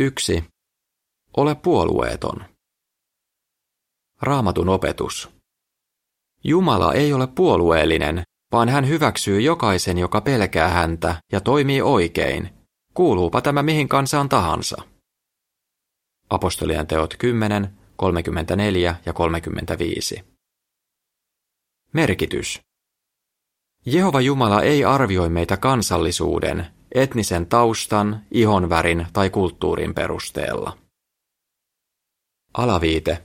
1. Ole puolueeton. Raamatun opetus. Jumala ei ole puolueellinen, vaan hän hyväksyy jokaisen, joka pelkää häntä ja toimii oikein, kuuluupa tämä mihin kansaan tahansa. Apostolien teot 10, 34 ja 35. Merkitys. Jehova Jumala ei arvioi meitä kansallisuuden, etnisen taustan, ihonvärin tai kulttuurin perusteella. Alaviite.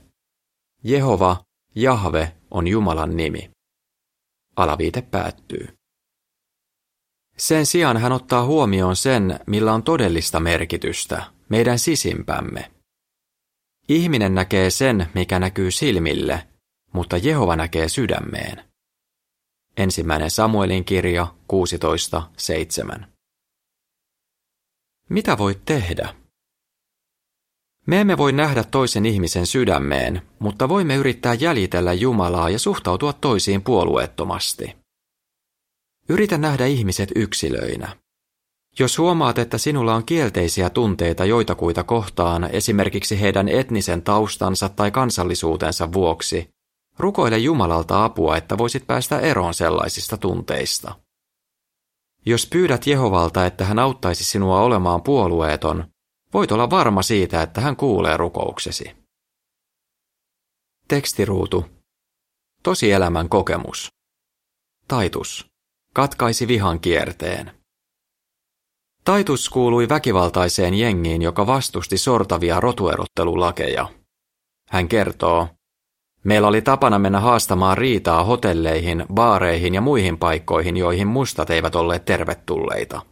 Jehova, Jahve on Jumalan nimi. Alaviite päättyy. Sen sijaan hän ottaa huomioon sen, millä on todellista merkitystä, meidän sisimpämme. Ihminen näkee sen, mikä näkyy silmille, mutta Jehova näkee sydämeen. Ensimmäinen Samuelin kirja 16.7. Mitä voit tehdä? Me emme voi nähdä toisen ihmisen sydämeen, mutta voimme yrittää jäljitellä Jumalaa ja suhtautua toisiin puolueettomasti. Yritä nähdä ihmiset yksilöinä. Jos huomaat, että sinulla on kielteisiä tunteita joitakuita kohtaan esimerkiksi heidän etnisen taustansa tai kansallisuutensa vuoksi, rukoile Jumalalta apua, että voisit päästä eroon sellaisista tunteista. Jos pyydät Jehovalta, että hän auttaisi sinua olemaan puolueeton, voit olla varma siitä, että hän kuulee rukouksesi. Tekstiruutu. Tosielämän kokemus. Taitus. Katkaisi vihan kierteen. Taitus kuului väkivaltaiseen jengiin, joka vastusti sortavia rotuerottelulakeja. Hän kertoo, Meillä oli tapana mennä haastamaan riitaa hotelleihin, baareihin ja muihin paikkoihin, joihin mustat eivät olleet tervetulleita.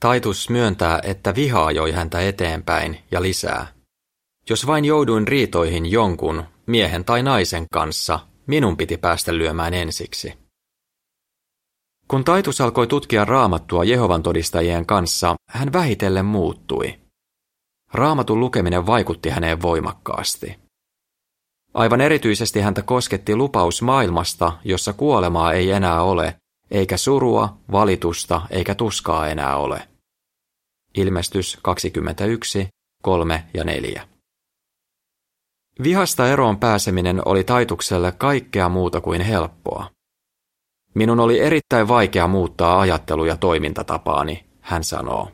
Taitus myöntää, että vihaa joi häntä eteenpäin ja lisää. Jos vain jouduin riitoihin jonkun, miehen tai naisen kanssa, minun piti päästä lyömään ensiksi. Kun Taitus alkoi tutkia raamattua Jehovan todistajien kanssa, hän vähitellen muuttui. Raamatun lukeminen vaikutti häneen voimakkaasti. Aivan erityisesti häntä kosketti lupaus maailmasta, jossa kuolemaa ei enää ole, eikä surua, valitusta eikä tuskaa enää ole. Ilmestys 21, 3 ja 4. Vihasta eroon pääseminen oli taitukselle kaikkea muuta kuin helppoa. Minun oli erittäin vaikea muuttaa ajattelu- ja toimintatapaani, hän sanoo.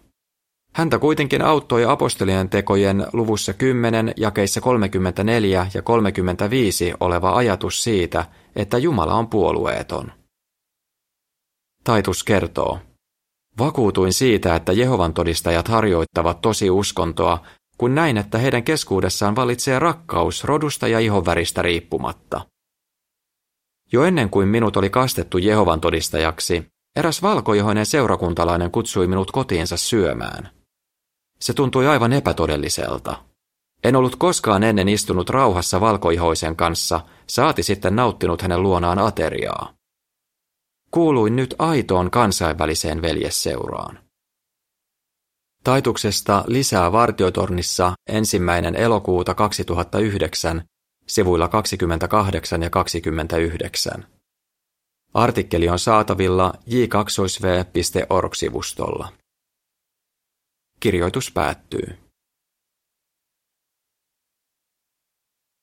Häntä kuitenkin auttoi apostolien tekojen luvussa 10 jakeissa 34 ja 35 oleva ajatus siitä, että Jumala on puolueeton. Taitus kertoo. Vakuutuin siitä, että Jehovan todistajat harjoittavat tosi uskontoa, kun näin, että heidän keskuudessaan valitsee rakkaus rodusta ja ihonväristä riippumatta. Jo ennen kuin minut oli kastettu Jehovan todistajaksi, eräs valkoihoinen seurakuntalainen kutsui minut kotiinsa syömään. Se tuntui aivan epätodelliselta. En ollut koskaan ennen istunut rauhassa valkoihoisen kanssa, saati sitten nauttinut hänen luonaan ateriaa. Kuuluin nyt aitoon kansainväliseen veljesseuraan. Taituksesta lisää vartiotornissa ensimmäinen elokuuta 2009 sivuilla 28 ja 29. Artikkeli on saatavilla j2v.org-sivustolla. Kirjoitus päättyy.